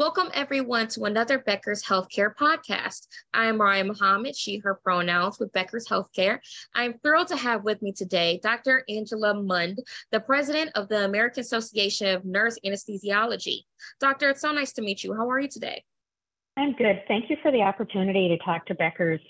Welcome, everyone, to another Becker's Healthcare podcast. I am Mariah Muhammad, she, her pronouns with Becker's Healthcare. I'm thrilled to have with me today Dr. Angela Mund, the president of the American Association of Nurse Anesthesiology. Doctor, it's so nice to meet you. How are you today? I'm good. Thank you for the opportunity to talk to Becker's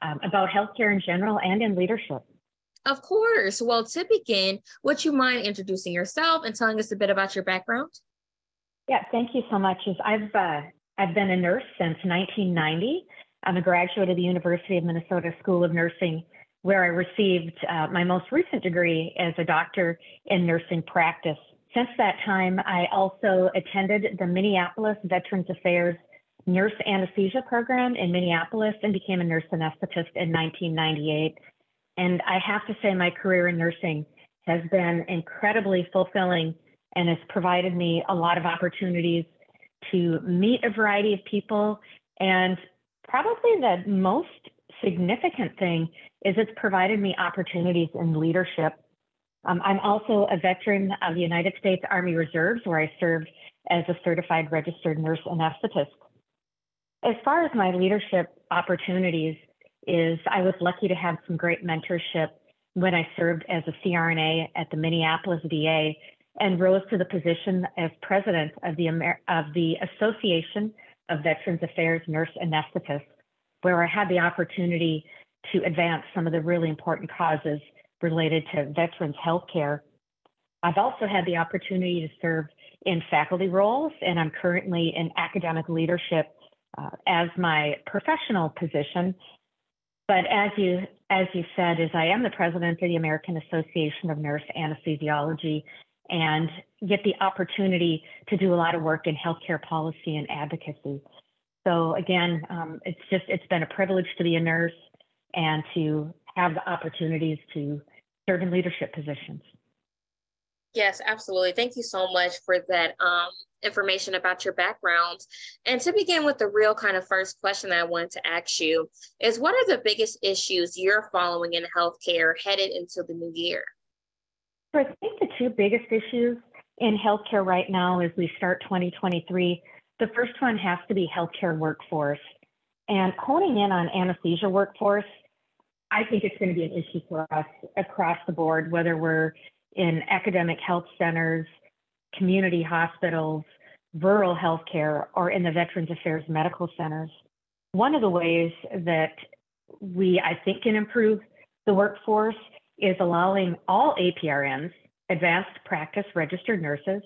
um, about healthcare in general and in leadership. Of course. Well, to begin, would you mind introducing yourself and telling us a bit about your background? Yeah, thank you so much. I've uh, I've been a nurse since 1990. I'm a graduate of the University of Minnesota School of Nursing, where I received uh, my most recent degree as a doctor in nursing practice. Since that time, I also attended the Minneapolis Veterans Affairs Nurse Anesthesia Program in Minneapolis and became a nurse anesthetist in 1998. And I have to say, my career in nursing has been incredibly fulfilling and has provided me a lot of opportunities to meet a variety of people. And probably the most significant thing is it's provided me opportunities in leadership. Um, I'm also a veteran of the United States Army Reserves, where I served as a certified registered nurse anesthetist. As far as my leadership opportunities is, I was lucky to have some great mentorship when I served as a CRNA at the Minneapolis VA and rose to the position as president of the, Amer- of the Association of Veterans Affairs Nurse Anesthetists, where I had the opportunity to advance some of the really important causes related to veterans health care. I've also had the opportunity to serve in faculty roles, and I'm currently in academic leadership uh, as my professional position. But as you as you said, is I am the president of the American Association of Nurse Anesthesiology, and get the opportunity to do a lot of work in healthcare policy and advocacy. So again, um, it's just it's been a privilege to be a nurse and to have the opportunities to serve in leadership positions. Yes, absolutely. Thank you so much for that um, information about your background. And to begin with the real kind of first question that I wanted to ask you is what are the biggest issues you're following in healthcare headed into the new year? So I think the two biggest issues in healthcare right now as we start 2023, the first one has to be healthcare workforce. And honing in on anesthesia workforce, I think it's going to be an issue for us across the board, whether we're in academic health centers, community hospitals, rural healthcare, or in the Veterans Affairs medical centers. One of the ways that we, I think, can improve the workforce is allowing all APRNs, advanced practice registered nurses,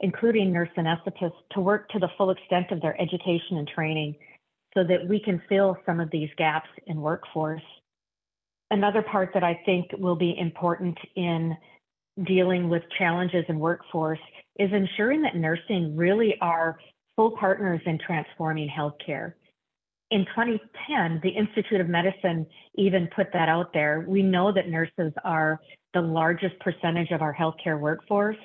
including nurse anesthetists, to work to the full extent of their education and training so that we can fill some of these gaps in workforce. Another part that I think will be important in dealing with challenges in workforce is ensuring that nursing really are full partners in transforming healthcare in 2010, the Institute of Medicine even put that out there. We know that nurses are the largest percentage of our healthcare workforce.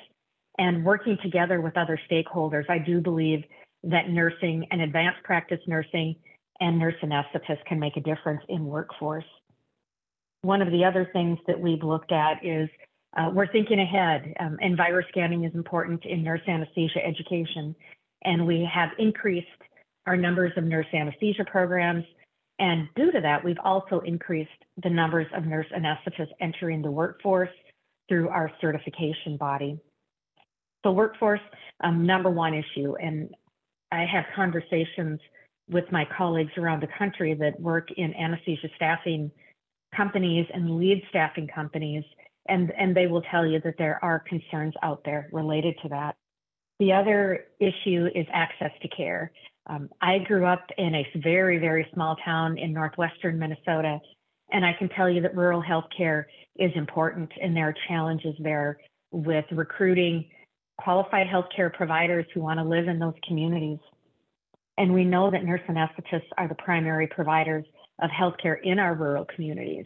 And working together with other stakeholders, I do believe that nursing and advanced practice nursing and nurse anesthetists can make a difference in workforce. One of the other things that we've looked at is uh, we're thinking ahead, um, and virus scanning is important in nurse anesthesia education. And we have increased our numbers of nurse anesthesia programs. And due to that, we've also increased the numbers of nurse anesthetists entering the workforce through our certification body. So workforce, um, number one issue. And I have conversations with my colleagues around the country that work in anesthesia staffing companies and lead staffing companies, and, and they will tell you that there are concerns out there related to that. The other issue is access to care. Um, I grew up in a very, very small town in northwestern Minnesota, and I can tell you that rural healthcare is important, and there are challenges there with recruiting qualified healthcare providers who want to live in those communities. And we know that nurse anesthetists are the primary providers of healthcare in our rural communities.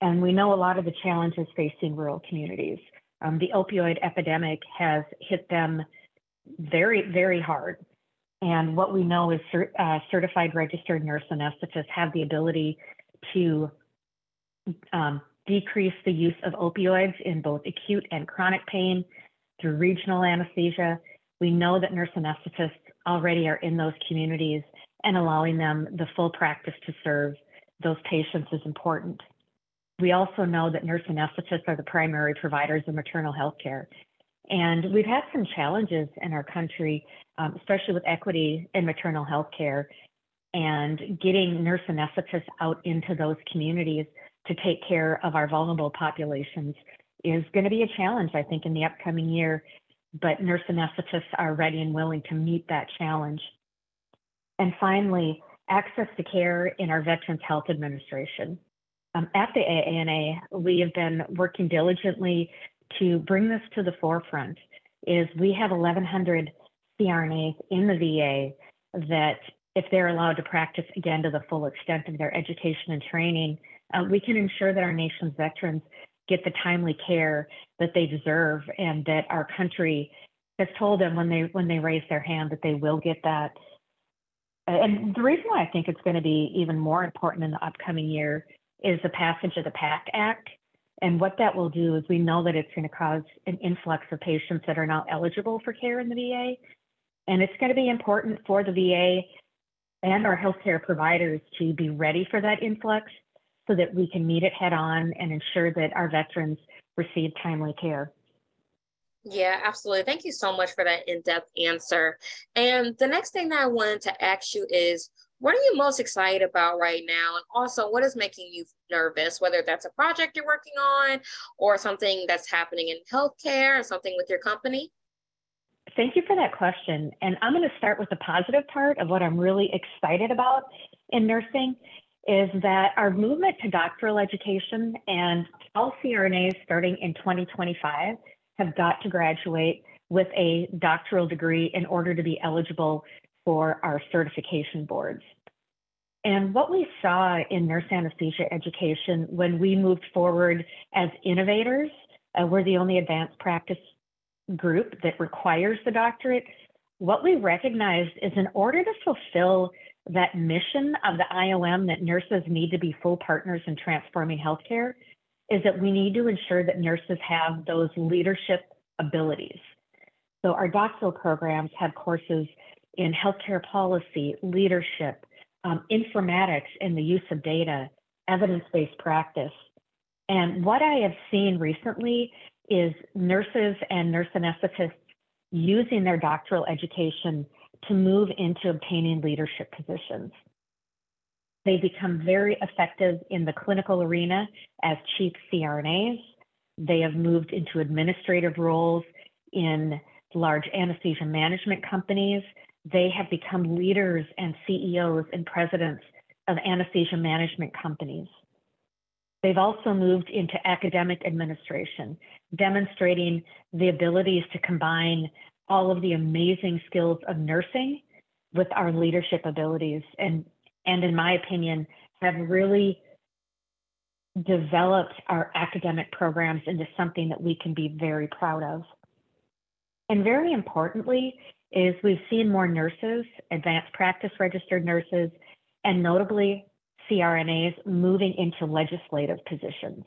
And we know a lot of the challenges facing rural communities. Um, the opioid epidemic has hit them very, very hard. And what we know is uh, certified registered nurse anesthetists have the ability to um, decrease the use of opioids in both acute and chronic pain through regional anesthesia. We know that nurse anesthetists already are in those communities and allowing them the full practice to serve those patients is important. We also know that nurse anesthetists are the primary providers of maternal health care. And we've had some challenges in our country, um, especially with equity in maternal health care and getting nurse anesthetists out into those communities to take care of our vulnerable populations is going to be a challenge, I think, in the upcoming year. But nurse anesthetists are ready and willing to meet that challenge. And finally, access to care in our Veterans Health Administration. Um, at the AANA, we have been working diligently to bring this to the forefront. Is we have 1,100 CRNAs in the VA that, if they're allowed to practice again to the full extent of their education and training, uh, we can ensure that our nation's veterans get the timely care that they deserve and that our country has told them when they when they raise their hand that they will get that and the reason why I think it's going to be even more important in the upcoming year is the passage of the PACT Act. And what that will do is we know that it's going to cause an influx of patients that are now eligible for care in the VA. And it's going to be important for the VA and our healthcare providers to be ready for that influx so that we can meet it head on and ensure that our veterans receive timely care. Yeah, absolutely. Thank you so much for that in depth answer. And the next thing that I wanted to ask you is what are you most excited about right now? And also, what is making you nervous, whether that's a project you're working on or something that's happening in healthcare or something with your company? Thank you for that question. And I'm going to start with the positive part of what I'm really excited about in nursing is that our movement to doctoral education and all CRNAs starting in 2025 have got to graduate with a doctoral degree in order to be eligible for our certification boards. And what we saw in nurse anesthesia education when we moved forward as innovators, uh, we're the only advanced practice group that requires the doctorate. What we recognized is in order to fulfill that mission of the IOM that nurses need to be full partners in transforming healthcare, is that we need to ensure that nurses have those leadership abilities. So our doctoral programs have courses in healthcare policy, leadership, um, informatics, and the use of data, evidence-based practice. And what I have seen recently is nurses and nurse anesthetists using their doctoral education to move into obtaining leadership positions. They become very effective in the clinical arena as chief CRNAs. They have moved into administrative roles in large anesthesia management companies. They have become leaders and CEOs and presidents of anesthesia management companies. They've also moved into academic administration, demonstrating the abilities to combine all of the amazing skills of nursing with our leadership abilities and and in my opinion, have really developed our academic programs into something that we can be very proud of. And very importantly, is we've seen more nurses, advanced practice registered nurses, and notably CRNAs moving into legislative positions.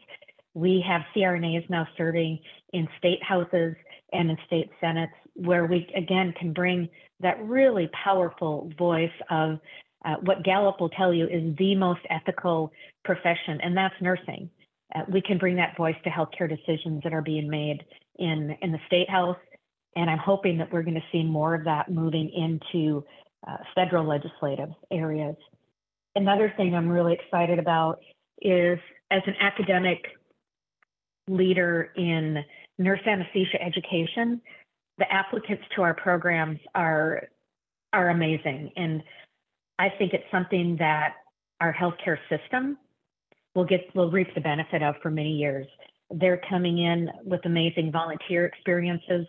We have CRNAs now serving in state houses and in state senates, where we again can bring that really powerful voice of uh, what Gallup will tell you is the most ethical profession, and that's nursing. Uh, we can bring that voice to healthcare decisions that are being made in, in the state house, and I'm hoping that we're going to see more of that moving into uh, federal legislative areas. Another thing I'm really excited about is as an academic leader in nurse anesthesia education, the applicants to our programs are are amazing. And I think it's something that our healthcare system will get will reap the benefit of for many years. They're coming in with amazing volunteer experiences.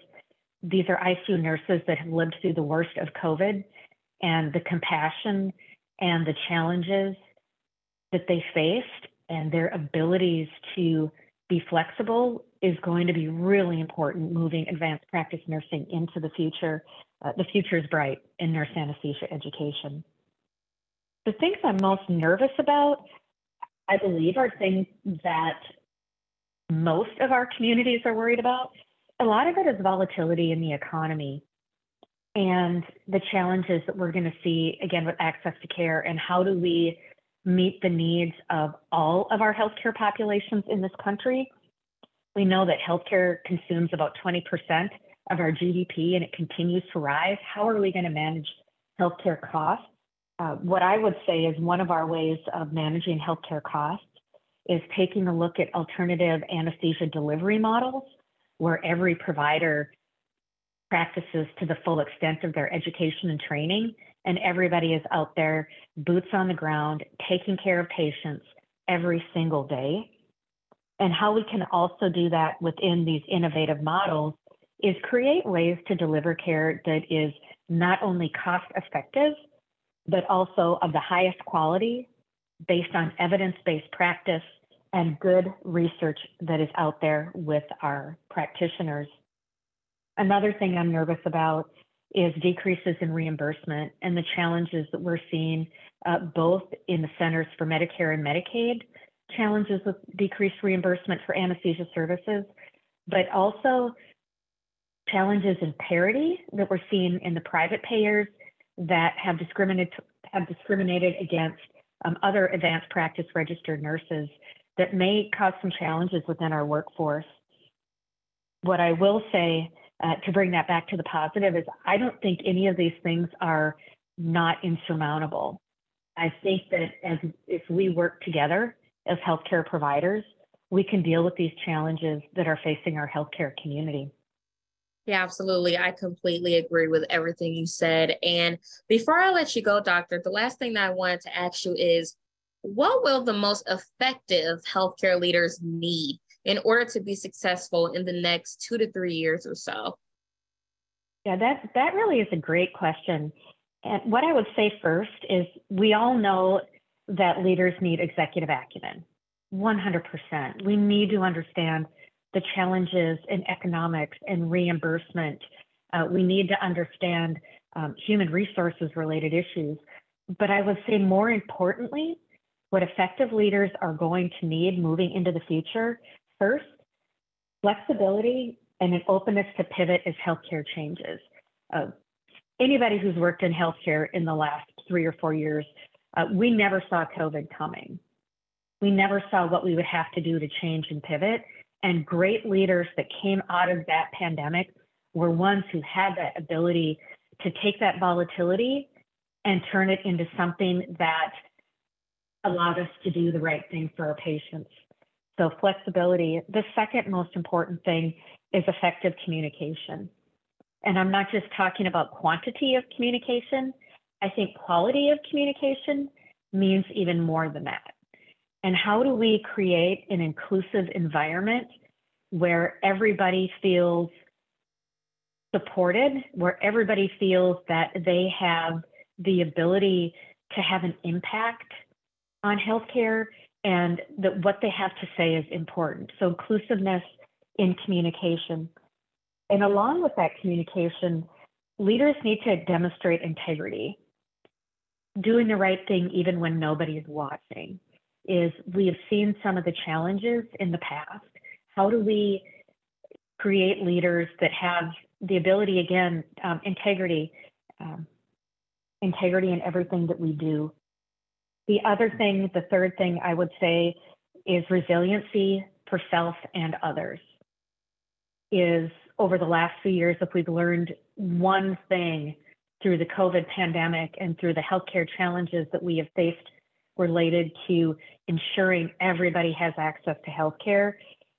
These are ICU nurses that have lived through the worst of COVID and the compassion and the challenges that they faced and their abilities to be flexible is going to be really important moving advanced practice nursing into the future. Uh, the future is bright in nurse anesthesia education. The things I'm most nervous about, I believe, are things that most of our communities are worried about. A lot of it is volatility in the economy. and the challenges that we're going to see again with access to care and how do we meet the needs of all of our healthcare populations in this country. We know that healthcare consumes about 20% of our GDP and it continues to rise. How are we going to manage healthcare costs? Uh, what I would say is one of our ways of managing healthcare costs is taking a look at alternative anesthesia delivery models where every provider practices to the full extent of their education and training, and everybody is out there, boots on the ground, taking care of patients every single day. And how we can also do that within these innovative models is create ways to deliver care that is not only cost effective, but also of the highest quality based on evidence based practice and good research that is out there with our practitioners. Another thing I'm nervous about is decreases in reimbursement and the challenges that we're seeing uh, both in the Centers for Medicare and Medicaid, challenges with decreased reimbursement for anesthesia services, but also challenges in parity that we're seeing in the private payers that have discriminated have discriminated against um, other advanced practice registered nurses that may cause some challenges within our workforce. What I will say uh, to bring that back to the positive is I don't think any of these things are not insurmountable. I think that as if we work together as healthcare providers, we can deal with these challenges that are facing our healthcare community. Yeah, absolutely. I completely agree with everything you said. And before I let you go, doctor, the last thing that I wanted to ask you is what will the most effective healthcare leaders need in order to be successful in the next two to three years or so? Yeah, that, that really is a great question. And what I would say first is we all know that leaders need executive acumen, 100%. We need to understand the challenges in economics and reimbursement. Uh, we need to understand um, human resources related issues. But I would say more importantly, what effective leaders are going to need moving into the future first, flexibility and an openness to pivot as healthcare changes. Uh, anybody who's worked in healthcare in the last three or four years, uh, we never saw COVID coming. We never saw what we would have to do to change and pivot. And great leaders that came out of that pandemic were ones who had that ability to take that volatility and turn it into something that allowed us to do the right thing for our patients. So, flexibility. The second most important thing is effective communication. And I'm not just talking about quantity of communication, I think quality of communication means even more than that. And how do we create an inclusive environment where everybody feels supported, where everybody feels that they have the ability to have an impact on healthcare and that what they have to say is important. So, inclusiveness in communication. And along with that communication, leaders need to demonstrate integrity, doing the right thing even when nobody is watching is we have seen some of the challenges in the past. How do we create leaders that have the ability, again, um, integrity, um, integrity in everything that we do? The other thing, the third thing I would say is resiliency for self and others. Is over the last few years, if we've learned one thing through the COVID pandemic and through the healthcare challenges that we have faced related to ensuring everybody has access to healthcare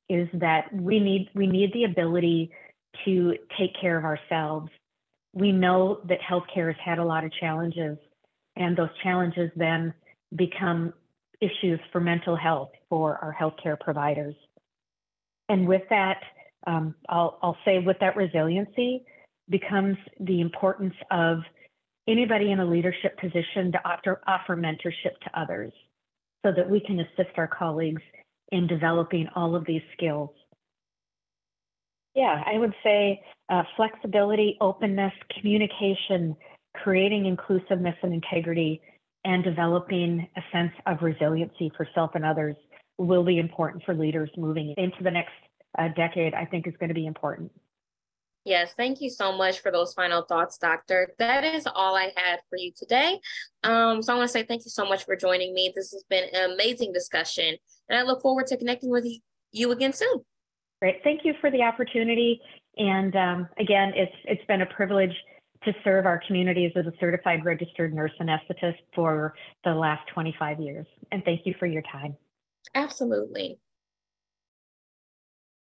is that we need we need the ability to take care of ourselves. We know that healthcare has had a lot of challenges, and those challenges then become issues for mental health for our healthcare providers. And with that, um, I'll, I'll say with that resiliency becomes the importance of anybody in a leadership position to offer, offer mentorship to others so that we can assist our colleagues in developing all of these skills. Yeah, I would say uh, flexibility, openness, communication, creating inclusiveness and integrity, and developing a sense of resiliency for self and others will be important for leaders moving into the next uh, decade, I think is going to be important. Yes, thank you so much for those final thoughts, Doctor. That is all I had for you today. Um, so I want to say thank you so much for joining me. This has been an amazing discussion, and I look forward to connecting with you again soon. Great. Thank you for the opportunity. And um, again, it's it's been a privilege to serve our communities as a certified registered nurse anesthetist for the last 25 years. And thank you for your time. Absolutely.